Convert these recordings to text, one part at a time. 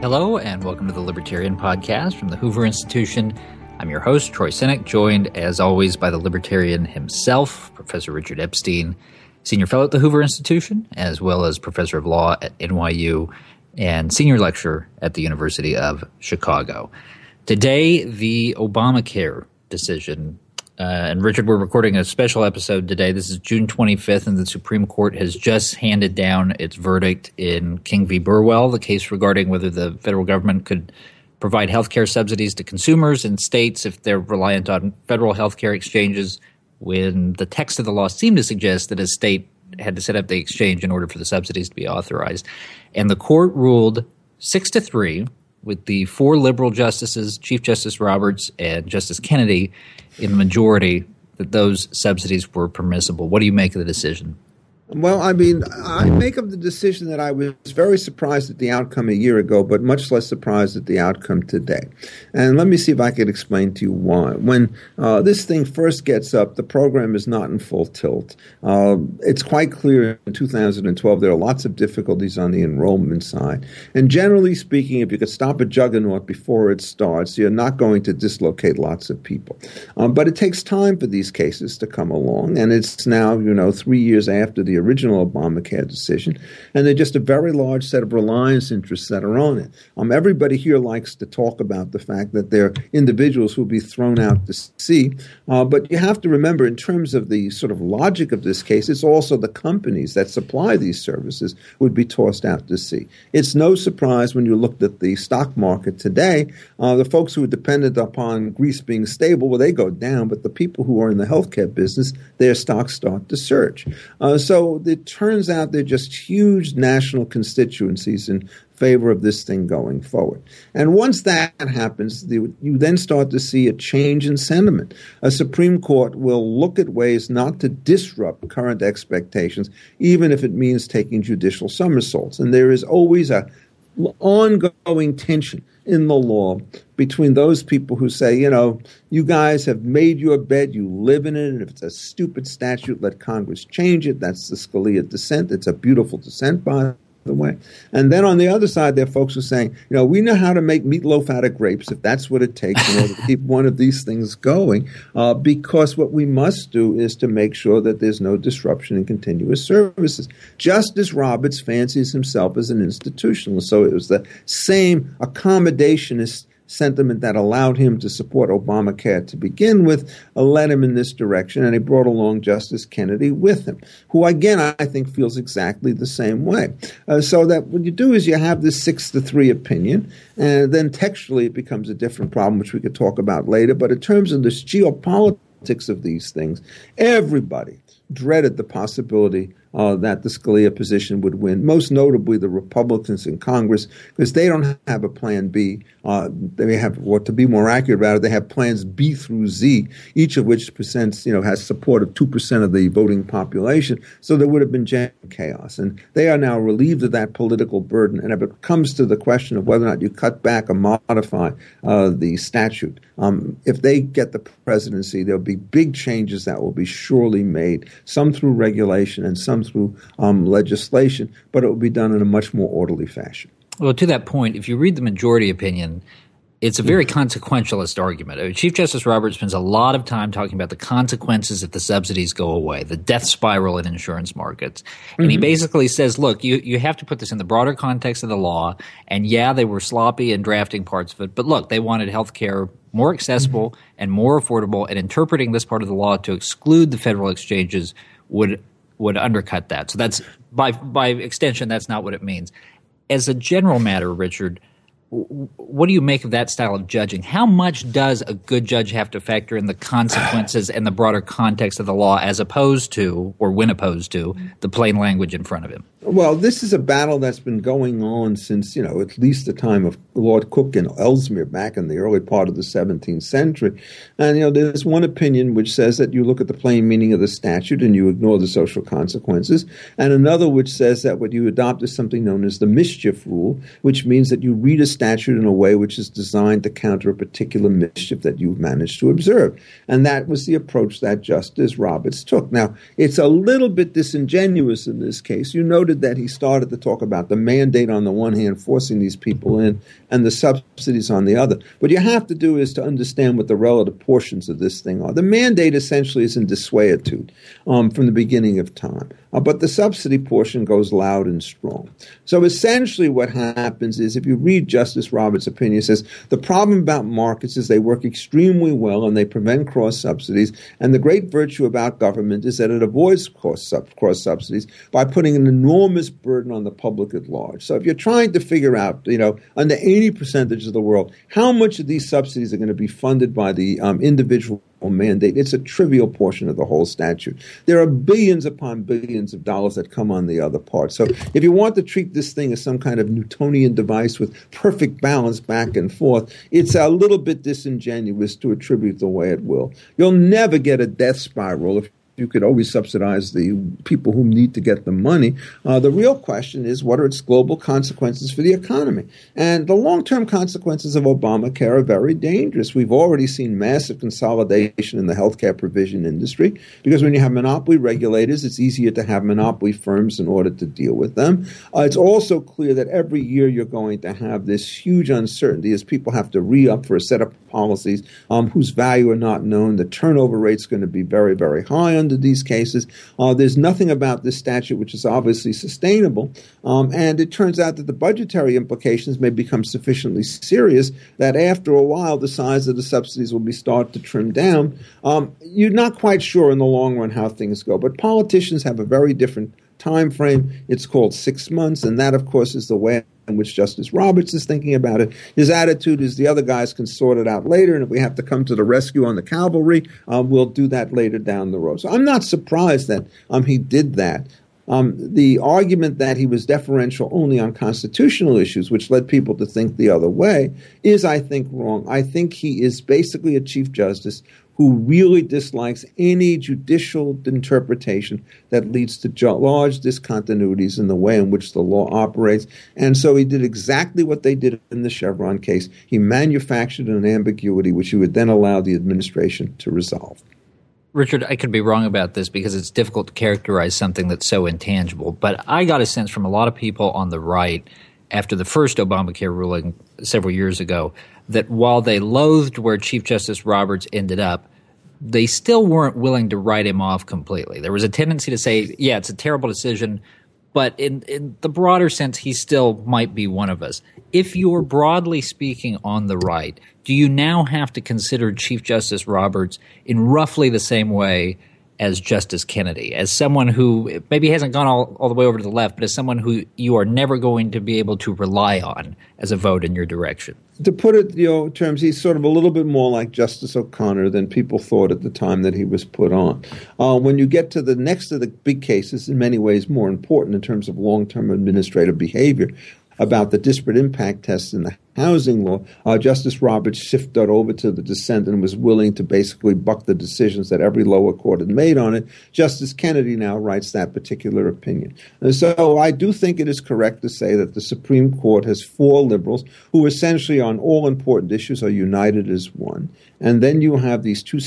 Hello, and welcome to the Libertarian Podcast from the Hoover Institution. I'm your host, Troy Senik, joined as always by the Libertarian himself, Professor Richard Epstein, Senior Fellow at the Hoover Institution, as well as Professor of Law at NYU and Senior Lecturer at the University of Chicago. Today, the Obamacare decision uh, and Richard, we're recording a special episode today. This is June 25th, and the Supreme Court has just handed down its verdict in King v. Burwell, the case regarding whether the federal government could provide health care subsidies to consumers in states if they're reliant on federal health care exchanges, when the text of the law seemed to suggest that a state had to set up the exchange in order for the subsidies to be authorized. And the court ruled six to three with the four liberal justices, Chief Justice Roberts and Justice Kennedy, in the majority that those subsidies were permissible. What do you make of the decision? Well, I mean, I make of the decision that I was very surprised at the outcome a year ago, but much less surprised at the outcome today. And let me see if I can explain to you why. When uh, this thing first gets up, the program is not in full tilt. Uh, it's quite clear in 2012 there are lots of difficulties on the enrollment side. And generally speaking, if you could stop a juggernaut before it starts, you're not going to dislocate lots of people. Um, but it takes time for these cases to come along, and it's now, you know, three years after the original Obamacare decision, and they're just a very large set of reliance interests that are on it. Um, everybody here likes to talk about the fact that there are individuals who will be thrown out to sea, uh, but you have to remember, in terms of the sort of logic of this case, it's also the companies that supply these services would be tossed out to sea. It's no surprise when you looked at the stock market today, uh, the folks who are dependent upon Greece being stable, well, they go down, but the people who are in the healthcare business, their stocks start to surge. Uh, so it turns out they're just huge national constituencies in favor of this thing going forward. And once that happens, you then start to see a change in sentiment. A Supreme Court will look at ways not to disrupt current expectations, even if it means taking judicial somersaults. And there is always a ongoing tension in the law between those people who say, you know, you guys have made your bed, you live in it, and if it's a stupid statute, let Congress change it. That's the Scalia dissent. It's a beautiful dissent, by the way. And then on the other side, there are folks who are saying, you know, we know how to make meatloaf out of grapes if that's what it takes in order to keep one of these things going, uh, because what we must do is to make sure that there's no disruption in continuous services. Justice Roberts fancies himself as an institutionalist, so it was the same accommodationist sentiment that allowed him to support Obamacare to begin with uh, led him in this direction, and he brought along Justice Kennedy with him, who again I think feels exactly the same way. Uh, so that what you do is you have this six to three opinion, and then textually it becomes a different problem, which we could talk about later. But in terms of this geopolitics of these things, everybody dreaded the possibility uh, that the Scalia position would win, most notably the Republicans in Congress, because they don't have a plan B. Uh, they have, what to be more accurate about it, they have plans B through Z, each of which presents, you know, has support of 2% of the voting population. So there would have been chaos. And they are now relieved of that political burden. And if it comes to the question of whether or not you cut back or modify uh, the statute, um, if they get the presidency, there'll be big changes that will be surely made, some through regulation and some through um, legislation, but it will be done in a much more orderly fashion. Well, to that point, if you read the majority opinion, it's a very consequentialist argument. Chief Justice Roberts spends a lot of time talking about the consequences if the subsidies go away, the death spiral in insurance markets. And mm-hmm. he basically says, look, you, you have to put this in the broader context of the law. And yeah, they were sloppy in drafting parts of it, but look, they wanted health care more accessible mm-hmm. and more affordable, and interpreting this part of the law to exclude the federal exchanges would would undercut that. So that's by by extension, that's not what it means. As a general matter, Richard, what do you make of that style of judging? How much does a good judge have to factor in the consequences and the broader context of the law as opposed to, or when opposed to, the plain language in front of him? Well, this is a battle that's been going on since, you know, at least the time of Lord Coke and Ellesmere back in the early part of the 17th century. And, you know, there's one opinion which says that you look at the plain meaning of the statute and you ignore the social consequences, and another which says that what you adopt is something known as the mischief rule, which means that you read a statute in a way which is designed to counter a particular mischief that you've managed to observe. And that was the approach that Justice Roberts took. Now, it's a little bit disingenuous in this case. You noted that he started to talk about the mandate on the one hand, forcing these people in, and the subsidies on the other. What you have to do is to understand what the relative portions of this thing are. The mandate essentially is in desuetude um, from the beginning of time, uh, but the subsidy portion goes loud and strong. So essentially, what happens is if you read Justice Roberts' opinion, it says the problem about markets is they work extremely well and they prevent cross subsidies. And the great virtue about government is that it avoids cross subsidies by putting an enormous burden on the public at large. So if you're trying to figure out, you know, under 80 percentage of the world, how much of these subsidies are going to be funded by the um, individual mandate. It's a trivial portion of the whole statute. There are billions upon billions of dollars that come on the other part. So if you want to treat this thing as some kind of Newtonian device with perfect balance back and forth, it's a little bit disingenuous to attribute the way it will. You'll never get a death spiral if you could always subsidize the people who need to get the money. Uh, the real question is what are its global consequences for the economy? And the long term consequences of Obamacare are very dangerous. We've already seen massive consolidation in the healthcare provision industry because when you have monopoly regulators, it's easier to have monopoly firms in order to deal with them. Uh, it's also clear that every year you're going to have this huge uncertainty as people have to re up for a set of policies um, whose value are not known. The turnover rate is going to be very, very high under these cases. Uh, there's nothing about this statute which is obviously sustainable. Um, and it turns out that the budgetary implications may become sufficiently serious that after a while the size of the subsidies will be started to trim down. Um, you're not quite sure in the long run how things go, but politicians have a very different time frame. It's called six months, and that, of course, is the way in which Justice Roberts is thinking about it. His attitude is the other guys can sort it out later, and if we have to come to the rescue on the cavalry, um, we'll do that later down the road. So I'm not surprised that um, he did that. Um, the argument that he was deferential only on constitutional issues, which led people to think the other way, is, I think, wrong. I think he is basically a Chief Justice who really dislikes any judicial interpretation that leads to large discontinuities in the way in which the law operates. And so he did exactly what they did in the Chevron case. He manufactured an ambiguity which he would then allow the administration to resolve. Richard, I could be wrong about this because it's difficult to characterize something that's so intangible, but I got a sense from a lot of people on the right after the first Obamacare ruling several years ago that while they loathed where Chief Justice Roberts ended up, they still weren't willing to write him off completely. There was a tendency to say, yeah, it's a terrible decision, but in, in the broader sense, he still might be one of us. If you're broadly speaking on the right, do you now have to consider Chief Justice Roberts in roughly the same way as Justice Kennedy, as someone who maybe hasn't gone all, all the way over to the left, but as someone who you are never going to be able to rely on as a vote in your direction? To put it, you know, terms, he's sort of a little bit more like Justice O'Connor than people thought at the time that he was put on. Uh, when you get to the next of the big cases, in many ways more important in terms of long-term administrative behavior, about the disparate impact test in the housing law, uh, Justice Roberts shifted over to the dissent and was willing to basically buck the decisions that every lower court had made on it. Justice Kennedy now writes that particular opinion. And so I do think it is correct to say that the Supreme Court has four liberals who essentially on all important issues are united as one. And then you have these two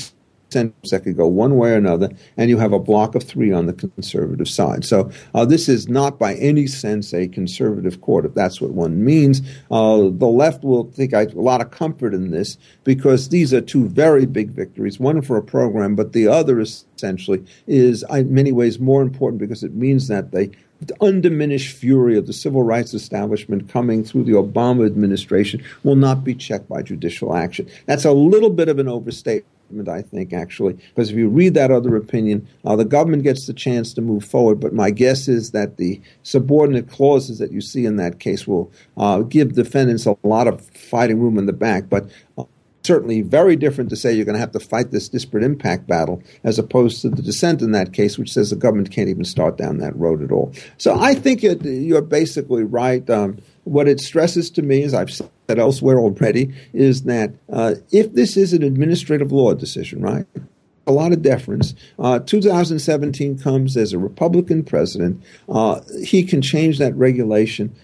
that could go one way or another, and you have a block of three on the conservative side. So uh, this is not by any sense a conservative court, if that's what one means. Uh, the left will think a lot of comfort in this because these are two very big victories, one for a program, but the other essentially is in many ways more important because it means that they the undiminished fury of the civil rights establishment coming through the Obama administration will not be checked by judicial action. That's a little bit of an overstatement. I think, actually, because if you read that other opinion, uh, the government gets the chance to move forward. But my guess is that the subordinate clauses that you see in that case will uh, give defendants a lot of fighting room in the back. But uh, certainly very different to say you're going to have to fight this disparate impact battle as opposed to the dissent in that case, which says the government can't even start down that road at all. So I think it, you're basically right. Um, what it stresses to me, as I've said elsewhere already, is that uh, if this is an administrative law decision, right? a lot of deference. Uh, 2017 comes as a Republican president. Uh, he can change that regulation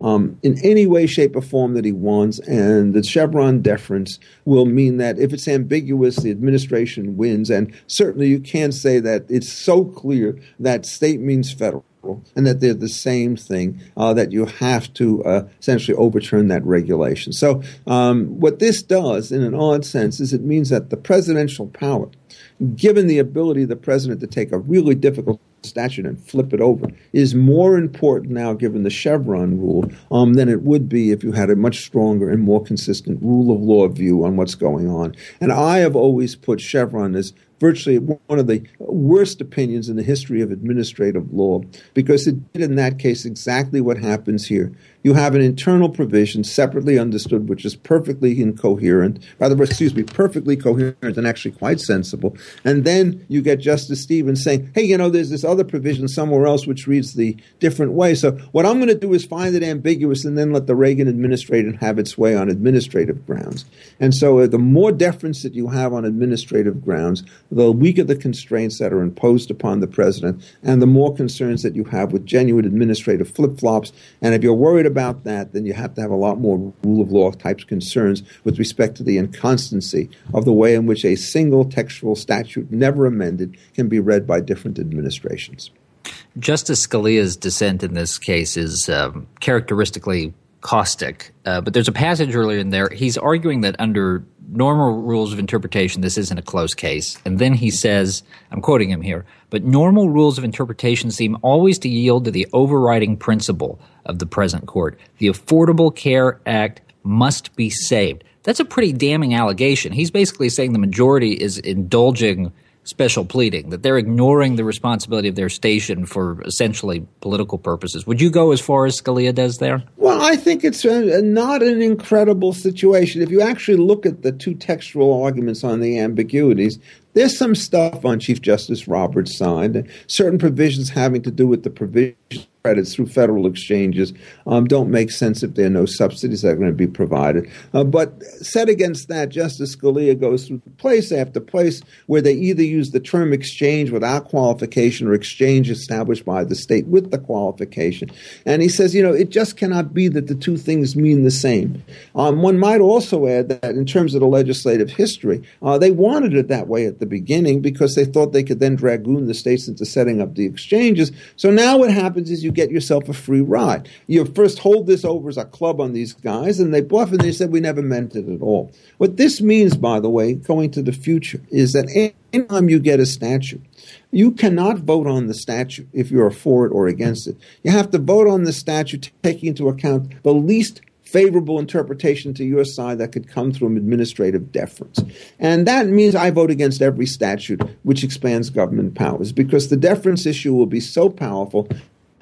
um, in any way, shape, or form that he wants, and the Chevron deference will mean that if it's ambiguous, the administration wins. And certainly, you can't say that it's so clear that state means federal and that they're the same thing, uh, that you have to uh, essentially overturn that regulation. So, um, what this does, in an odd sense, is it means that the presidential power, given the ability of the president to take a really difficult statute and flip it over is more important now, given the Chevron rule, um, than it would be if you had a much stronger and more consistent rule of law view on what's going on. And I have always put Chevron as virtually one of the worst opinions in the history of administrative law because it did in that case exactly what happens here. You have an internal provision separately understood, which is perfectly incoherent, rather, excuse me, perfectly coherent and actually quite sensible. And then you get Justice Stevens saying, hey, you know, there's this other provision somewhere else which reads the different way. So what I'm going to do is find it ambiguous and then let the Reagan administration have its way on administrative grounds. And so the more deference that you have on administrative grounds, the weaker the constraints that are imposed upon the president and the more concerns that you have with genuine administrative flip flops. And if you're worried about that, then you have to have a lot more rule of law types concerns with respect to the inconstancy of the way in which a single textual statute, never amended, can be read by different administrations. Justice Scalia's dissent in this case is um, characteristically caustic, uh, but there's a passage earlier in there. He's arguing that under normal rules of interpretation, this isn't a close case. And then he says, I'm quoting him here, but normal rules of interpretation seem always to yield to the overriding principle of the present court. The Affordable Care Act must be saved. That's a pretty damning allegation. He's basically saying the majority is indulging special pleading, that they're ignoring the responsibility of their station for essentially political purposes. Would you go as far as Scalia does there? Well, I think it's a, not an incredible situation. If you actually look at the two textual arguments on the ambiguities, there's some stuff on Chief Justice Roberts' side, certain provisions having to do with the provision credits through federal exchanges um, don't make sense if there are no subsidies that are going to be provided. Uh, but set against that, Justice Scalia goes through place after place where they either use the term exchange without qualification or exchange established by the state with the qualification. And he says, you know, it just cannot be that the two things mean the same. Um, one might also add that in terms of the legislative history, uh, they wanted it that way at the beginning because they thought they could then dragoon the states into setting up the exchanges. So now what happens is you get yourself a free ride. You first hold this over as a club on these guys, and they bluff and they said, We never meant it at all. What this means, by the way, going to the future, is that anytime you get a statute, you cannot vote on the statute if you're for it or against it. You have to vote on the statute taking into account the least favorable interpretation to your side that could come through an administrative deference. And that means I vote against every statute which expands government powers because the deference issue will be so powerful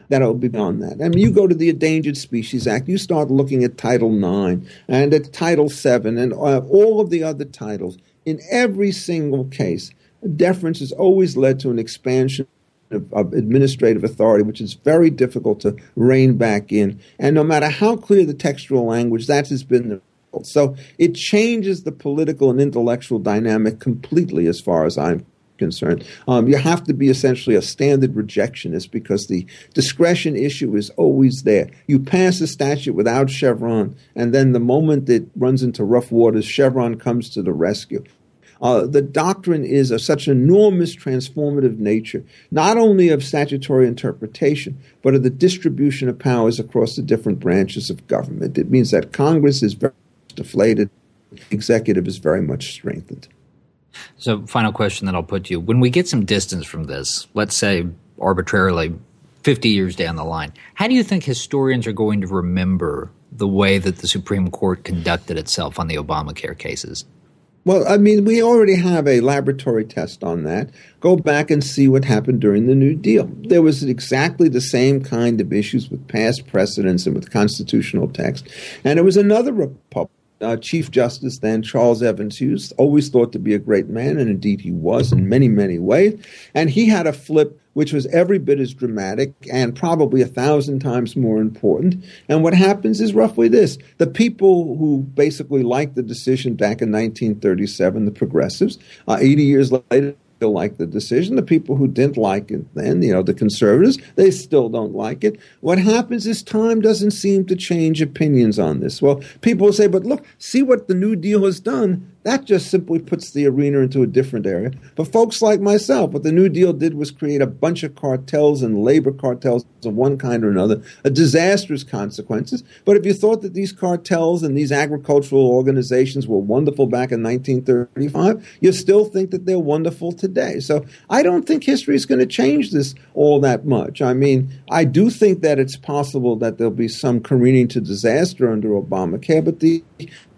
that it will be beyond that. I mean, you go to the Endangered Species Act, you start looking at Title IX and at Title VII and uh, all of the other titles. In every single case, deference has always led to an expansion of, of, administrative authority, which is very difficult to rein back in. And no matter how clear the textual language, that has been the so it changes the political and intellectual dynamic completely, as far as I'm concerned. Um, you have to be essentially a standard rejectionist because the discretion issue is always there. You pass a statute without Chevron, and then the moment it runs into rough waters, Chevron comes to the rescue. Uh, the doctrine is of such enormous transformative nature, not only of statutory interpretation, but of the distribution of powers across the different branches of government. It means that Congress is very deflated, executive is very much strengthened. So, final question that I'll put to you. When we get some distance from this, let's say arbitrarily 50 years down the line, how do you think historians are going to remember the way that the Supreme Court conducted itself on the Obamacare cases? Well, I mean, we already have a laboratory test on that. Go back and see what happened during the New Deal. There was exactly the same kind of issues with past precedents and with constitutional text. And it was another Republican uh, Chief Justice then, Charles Evans Hughes, always thought to be a great man, and indeed he was in many, many ways. And he had a flip which was every bit as dramatic and probably a thousand times more important. And what happens is roughly this the people who basically liked the decision back in 1937, the progressives, uh, 80 years later, still like the decision. The people who didn't like it then, you know, the conservatives, they still don't like it. What happens is time doesn't seem to change opinions on this. Well, people say, but look, see what the New Deal has done. That just simply puts the arena into a different area. But folks like myself, what the New Deal did was create a bunch of cartels and labor cartels of one kind or another, disastrous consequences. But if you thought that these cartels and these agricultural organizations were wonderful back in 1935, you still think that they're wonderful today. So I don't think history is going to change this all that much. I mean, I do think that it's possible that there'll be some careening to disaster under Obamacare, but the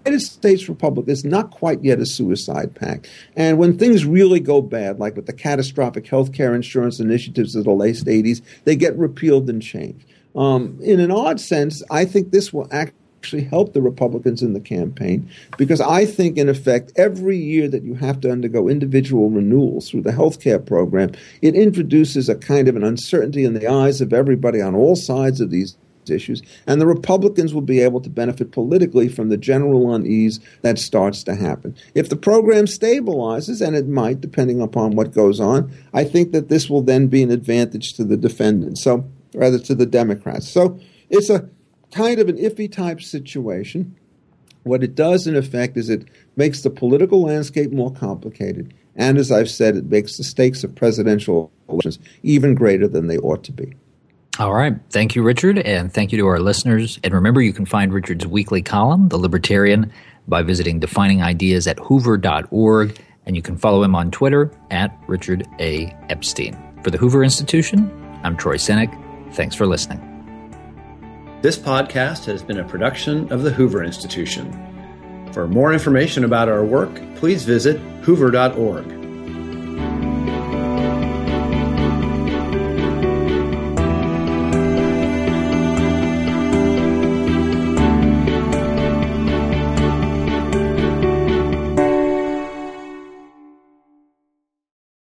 United States Republic is not quite yet a suicide pact. And when things really go bad, like with the catastrophic health care insurance initiatives of the late 80s, they get repealed and changed. Um, in an odd sense, I think this will actually help the Republicans in the campaign because I think, in effect, every year that you have to undergo individual renewals through the health care program, it introduces a kind of an uncertainty in the eyes of everybody on all sides of these issues, and the Republicans will be able to benefit politically from the general unease that starts to happen. If the program stabilizes, and it might, depending upon what goes on, I think that this will then be an advantage to the defendants, so rather to the Democrats. So it's a kind of an iffy type situation. What it does, in effect, is it makes the political landscape more complicated. And as I've said, it makes the stakes of presidential elections even greater than they ought to be. All right. Thank you, Richard. And thank you to our listeners. And remember, you can find Richard's weekly column, The Libertarian, by visiting defining ideas at hoover.org. And you can follow him on Twitter at Richard A. Epstein. For the Hoover Institution, I'm Troy Senik. Thanks for listening. This podcast has been a production of the Hoover Institution. For more information about our work, please visit hoover.org.